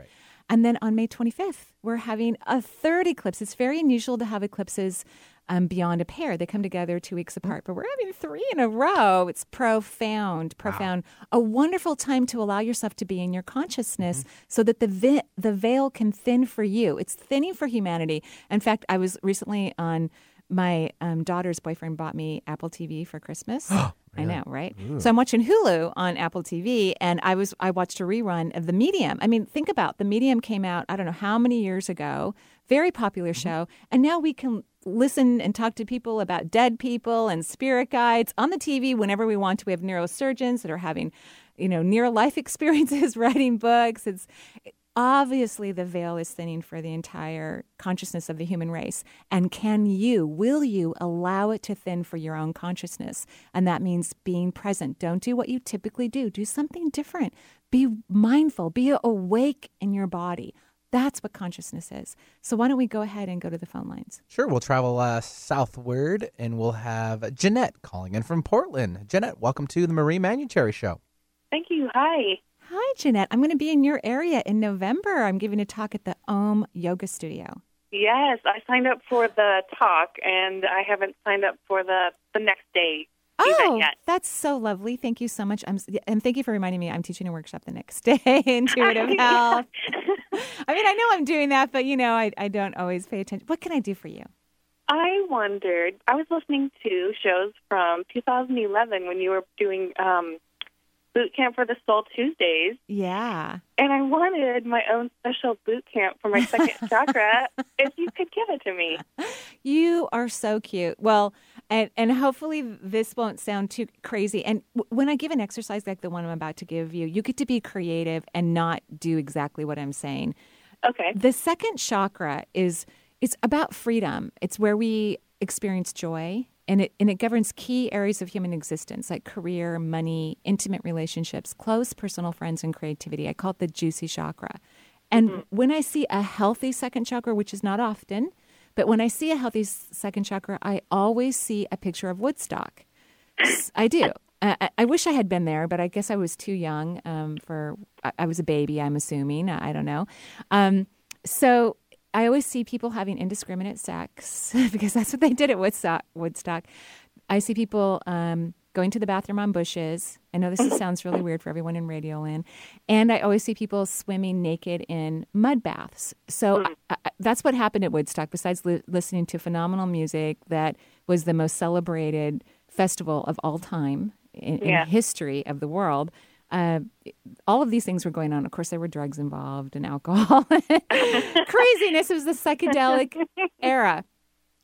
And then on May 25th, we're having a third eclipse. It's very unusual to have eclipses um, beyond a pair. They come together two weeks apart, but we're having three in a row. It's profound, profound. A wonderful time to allow yourself to be in your consciousness Mm-hmm. so that the vi- the veil can thin for you. It's thinning for humanity. In fact, I was recently on my um, daughter's boyfriend bought me Apple TV for Christmas. I know, right? Ooh. So I'm watching Hulu on Apple TV, and I was I watched a rerun of The Medium. I mean, think about The Medium came out I don't know how many years ago, very popular show, and now we can listen and talk to people about dead people and spirit guides on the TV whenever we want to. We have neurosurgeons that are having, you know, near life experiences, writing books. It's obviously the veil is thinning for the entire consciousness of the human race. And can you, will you allow it to thin for your own consciousness? And that means being present. Don't do what you typically do, do something different. Be mindful, be awake in your body. That's what consciousness is. So, why don't we go ahead and go to the phone lines? Sure, we'll travel uh, southward and we'll have Jeanette calling in from Portland. Jeanette, welcome to the Marie Manuchehri Show. Thank you. Hi. Hi, Jeanette. I'm going to be in your area in November. I'm giving a talk at the Om Yoga Studio. Yes, I signed up for the talk, and I haven't signed up for the the next day Oh, yet. that's so lovely. Thank you so much. I'm, and thank you for reminding me I'm teaching a workshop the next day, intuitive health. I mean, I know I'm doing that, but you know, I, I don't always pay attention. What can I do for you? I wondered. I was listening to shows from 2011 when you were doing um, boot camp for the Soul Tuesdays, Yeah. and I wanted my own special boot camp for my second chakra. If you could give it to me. You are so cute. Well, and and hopefully this won't sound too crazy. And w- when I give an exercise like the one I'm about to give you, you get to be creative and not do exactly what I'm saying. Okay. The second chakra is it's about freedom. It's where we experience joy and it and it governs key areas of human existence like career, money, intimate relationships, close personal friends and creativity. I call it the juicy chakra. And when I see a healthy second chakra, which is not often, but when I see a healthy second chakra, I always see a picture of Woodstock. I do. I, I- I wish I had been there, but I guess I was too young um, for. I, I was a baby. I'm assuming. I, I don't know. Um, so I always see people having indiscriminate sex because that's what they did at Woodstock. Woodstock. I see people um, going to the bathroom on bushes. I know this is, sounds really weird for everyone in Radio Land. And I always see people swimming naked in mud baths. So I, I, that's what happened at Woodstock, besides li- listening to phenomenal music that was the most celebrated festival of all time in, in history of the world. Uh, all of these things were going on. Of course, there were drugs involved and alcohol. Craziness. It was the psychedelic era.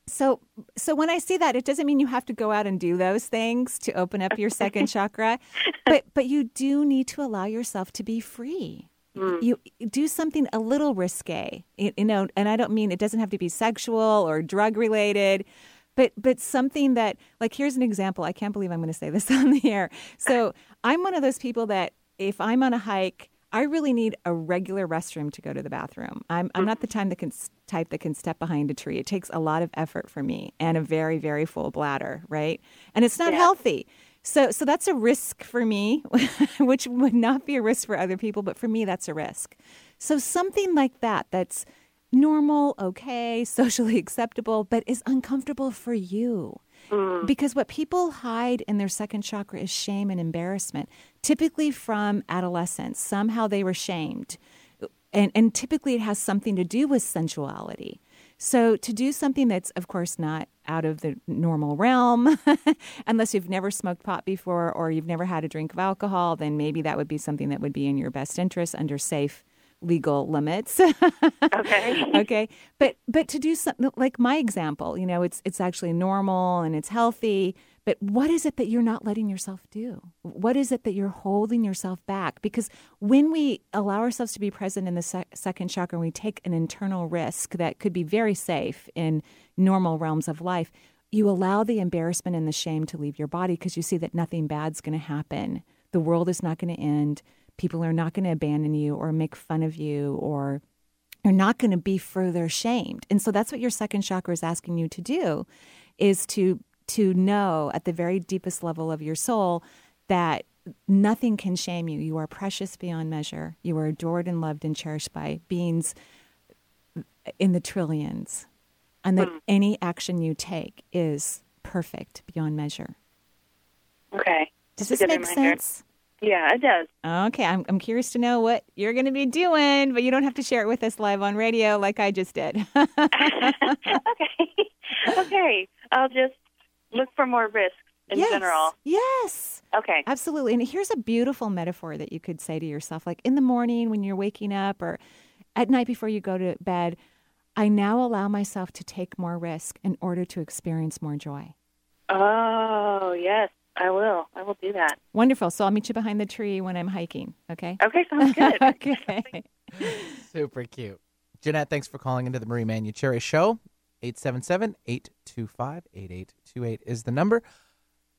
So, so when I see that, it doesn't mean you have to go out and do those things to open up your second chakra, but but you do need to allow yourself to be free. You do something a little risque, you you know, and I don't mean it doesn't have to be sexual or drug related, but but something that like here's an example. I can't believe I'm going to say this on the air. So I'm one of those people that if I'm on a hike, I really need a regular restroom to go to the bathroom. I'm I'm not the mm. time that can type that can step behind a tree. It takes a lot of effort for me and a very very full bladder, right? And it's not healthy. So so that's a risk for me, which would not be a risk for other people, but for me that's a risk. So something like that that's normal, okay, socially acceptable, but is uncomfortable for you. Mm. Because what people hide in their second chakra is shame and embarrassment, typically from adolescence. Somehow they were shamed. And, and typically it has something to do with sensuality. So to do something that's, of course, not out of the normal realm, unless you've never smoked pot before or you've never had a drink of alcohol, then maybe that would be something that would be in your best interest under safe legal limits. Okay. okay. But but to do something like my example, you know, it's it's actually normal and it's healthy. But what is it that you're not letting yourself do? What is it that you're holding yourself back? Because when we allow ourselves to be present in the sec- second chakra, and we take an internal risk that could be very safe in normal realms of life, you allow the embarrassment and the shame to leave your body because you see that nothing bad's going to happen. The world is not going to end. People are not going to abandon you or make fun of you or you're not going to be further shamed. And so that's what your second chakra is asking you to do is to to know at the very deepest level of your soul that nothing can shame you. You are precious beyond measure. You are adored and loved and cherished by beings in the trillions. And that any action you take is perfect beyond measure. Okay. Does this make reminder. sense? Yeah, it does. Okay, I'm, I'm curious to know what you're going to be doing, but you don't have to share it with us live on radio like I just did. okay. Okay. I'll just look for more risks in yes, general. Yes. Okay. Absolutely. And here's a beautiful metaphor that you could say to yourself like in the morning when you're waking up or at night before you go to bed, I now allow myself to take more risk in order to experience more joy. Oh, yes. I will. I will do that. Wonderful. So I'll meet you behind the tree when I'm hiking, okay? Okay, sounds good. okay. Super cute. Jeanette, thanks for calling into the Marie Manuchehri Show. 877-825-8828 is the number.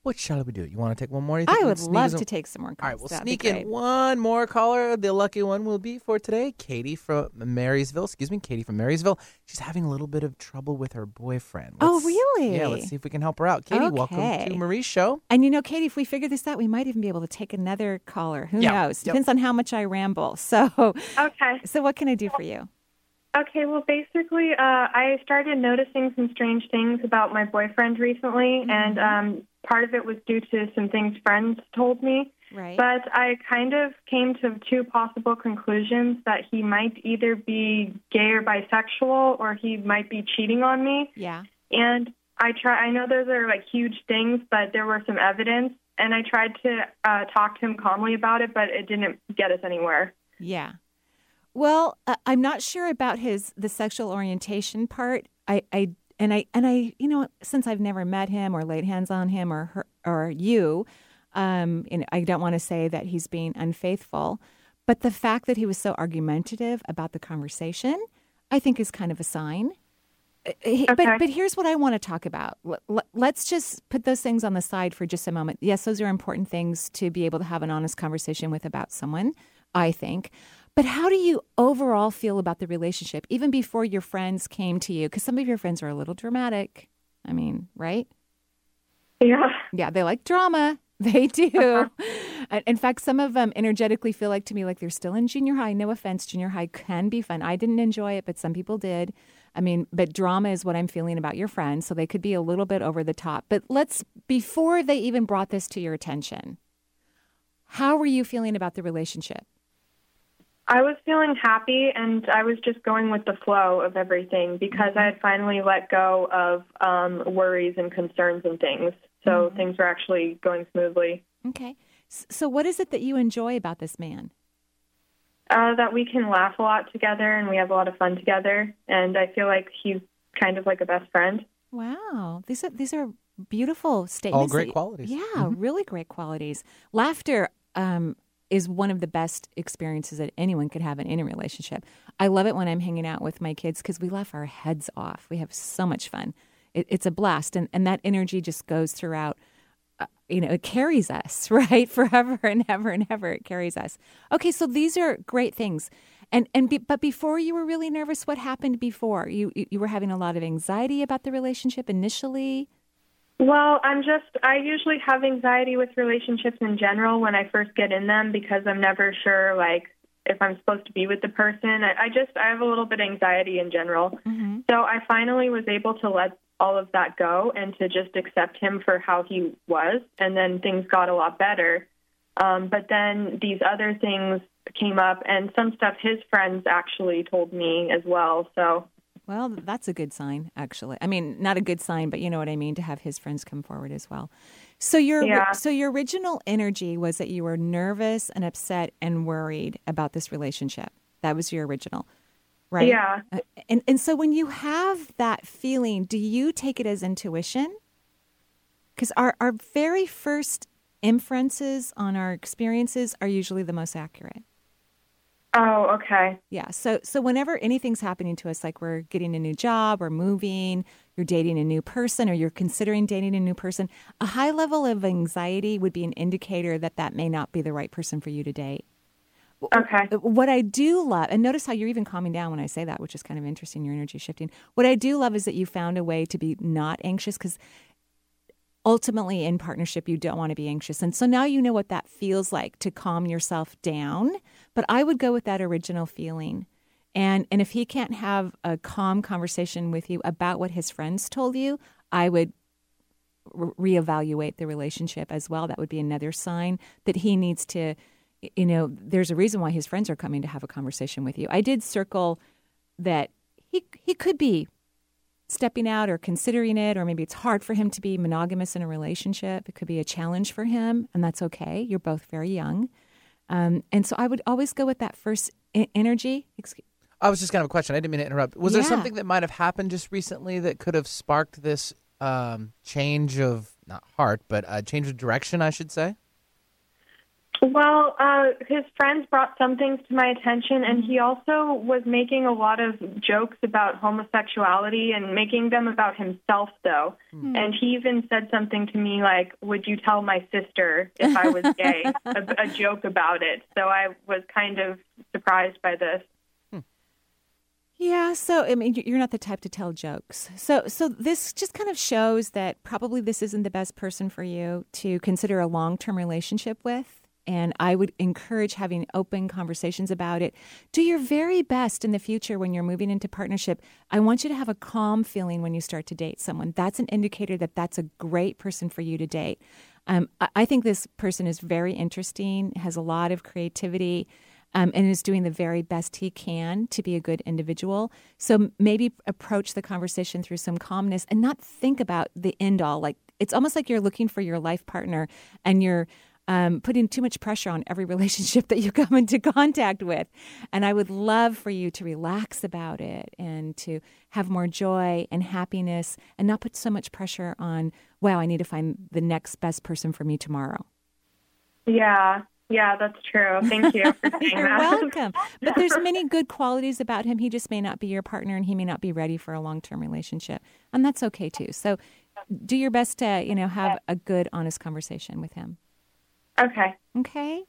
What shall we do? You want to take one more? You think I would love some- to take some more All right, calls. we'll That'd sneak in one more caller. The lucky one will be for today, Katie from Marysville. Excuse me, Katie from Marysville. She's having a little bit of trouble with her boyfriend. Oh, Let's- really? Yeah, let's see if we can help her out. Katie, welcome to Marie's show. And you know, Katie, if we figure this out, we might even be able to take another caller. Who Yeah. knows? Yep. Depends on how much I ramble. So, Okay. so what can I do for you? Okay, well, basically, uh, I started noticing some strange things about my boyfriend recently, and um, part of it was due to some things friends told me. Right. But I kind of came to two possible conclusions that he might either be gay or bisexual, or he might be cheating on me. Yeah. And I try. I know those are like huge things, but there were some evidence, and I tried to uh, talk to him calmly about it, but it didn't get us anywhere. Yeah. Well, uh, I'm not sure about his the sexual orientation part. I, I and I and I, you know, since I've never met him or laid hands on him or her or you, um, and I don't want to say that he's being unfaithful, but the fact that he was so argumentative about the conversation, I think is kind of a sign. Uh, he- But but here's what I want to talk about. Let's just put those things on the side for just a moment. Yes, those are important things to be able to have an honest conversation with about someone. I think. But how do you overall feel about the relationship, even before your friends came to you? Because some of your friends are a little dramatic. I mean, right? Yeah. Yeah, they like drama. They do. Uh-huh. In fact, some of them energetically feel like to me like they're still in junior high. No offense, junior high can be fun. I didn't enjoy it, but some people did. I mean, but drama is what I'm feeling about your friends, so they could be a little bit over the top. But let's before they even brought this to your attention, how were you feeling about the relationship? I was feeling happy and I was just going with the flow of everything because I had finally let go of um, worries and concerns and things. So things were actually going smoothly. Okay. So what is it that you enjoy about this man? Uh, that we can laugh a lot together and we have a lot of fun together. And I feel like he's kind of like a best friend. Wow, these are these are beautiful statements. All great that- qualities. Yeah, really great qualities. Laughter um, is one of the best experiences that anyone could have in any relationship. I love it when I'm hanging out with my kids because we laugh our heads off. We have so much fun. It, it's a blast, and and that energy just goes throughout. Uh, you know, it carries us right forever and ever and ever. It carries us. Okay, so these are great things. And and be, but before you were really nervous, what happened before? You you you were having a lot of anxiety about the relationship initially. Well, I'm just, I usually have anxiety with relationships in general when I first get in them because I'm never sure, like, if I'm supposed to be with the person. I, I just, I have a little bit of anxiety in general. So I finally was able to let all of that go and to just accept him for how he was. And then things got a lot better. Um, but then these other things came up, and some stuff his friends actually told me as well. So Well, that's a good sign, actually. I mean, not a good sign, but you know what I mean to have his friends come forward as well. So your Yeah. so your original energy was that you were nervous and upset and worried about this relationship. That was your original, right? Yeah. Uh, And and so when you have that feeling, do you take it as intuition? Because our our very first inferences on our experiences are usually the most accurate. Oh, okay. Yeah. So so whenever anything's happening to us, like we're getting a new job or moving, you're dating a new person or you're considering dating a new person, a high level of anxiety would be an indicator that that may not be the right person for you to date. Okay. What I do love, and notice how you're even calming down when I say that, which is kind of interesting. Your energy shifting. What I do love is that you found a way to be not anxious because ultimately in partnership you don't want to be anxious. And so now you know what that feels like to calm yourself down. But i would go with that original feeling. And and if he can't have a calm conversation with you about what his friends told you i would re- reevaluate the relationship as well. That would be another sign that he needs to you know there's a reason why his friends are coming to have a conversation with you. I did circle that he he could be stepping out or considering it, or maybe it's hard for him to be monogamous in a relationship. It could be a challenge for him, and that's okay. You're both very young. Um, and so I would always go with that first e- energy. Excuse- I was just kind of a question. I didn't mean to interrupt. Was there something that might have happened just recently that could have sparked this um, change of not heart, but a change of direction? I should say. Well, uh, his friends brought some things to my attention, and he also was making a lot of jokes about homosexuality and making them about himself, though. Hmm. And he even said something to me like, Would you tell my sister if I was gay? a, a joke about it. So I was kind of surprised by this. Yeah, so I mean, you're not the type to tell jokes. So, so this just kind of shows that probably this isn't the best person for you to consider a long-term relationship with. And I would encourage having open conversations about it. Do your very best in the future when you're moving into partnership. I want you to have a calm feeling when you start to date someone. That's an indicator that that's a great person for you to date. Um, I, think this person is very interesting, has a lot of creativity um, and is doing the very best he can to be a good individual. So maybe approach the conversation through some calmness and not think about the end all. Like it's almost like you're looking for your life partner and you're um, putting too much pressure on every relationship that you come into contact with. And I would love for you to relax about it and to have more joy and happiness and not put so much pressure on, wow, I need to find the next best person for me tomorrow. Yeah, yeah, that's true. Thank you for saying You're that. welcome. But there's many good qualities about him. He just may not be your partner and he may not be ready for a long-term relationship. And that's okay too. So do your best to, you know, have a good honest conversation with him. Okay. Okay?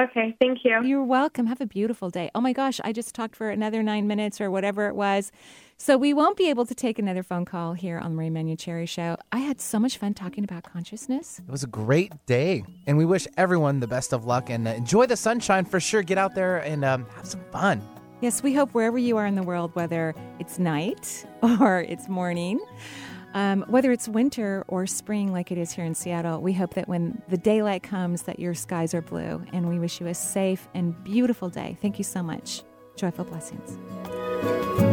Okay, thank you. You're welcome. Have a beautiful day. Oh my gosh, I just talked for another nine minutes or whatever it was. So we won't be able to take another phone call here on the Marie Manuchehri Show. I had so much fun talking about consciousness. It was a great day, and we wish everyone the best of luck and uh, enjoy the sunshine for sure. Get out there and um, have some fun. Yes, we hope wherever you are in the world, whether it's night or it's morning, um, whether it's winter or spring like it is here in Seattle, we hope that when the daylight comes that your skies are blue. And we wish you a safe and beautiful day. Thank you so much. Joyful blessings.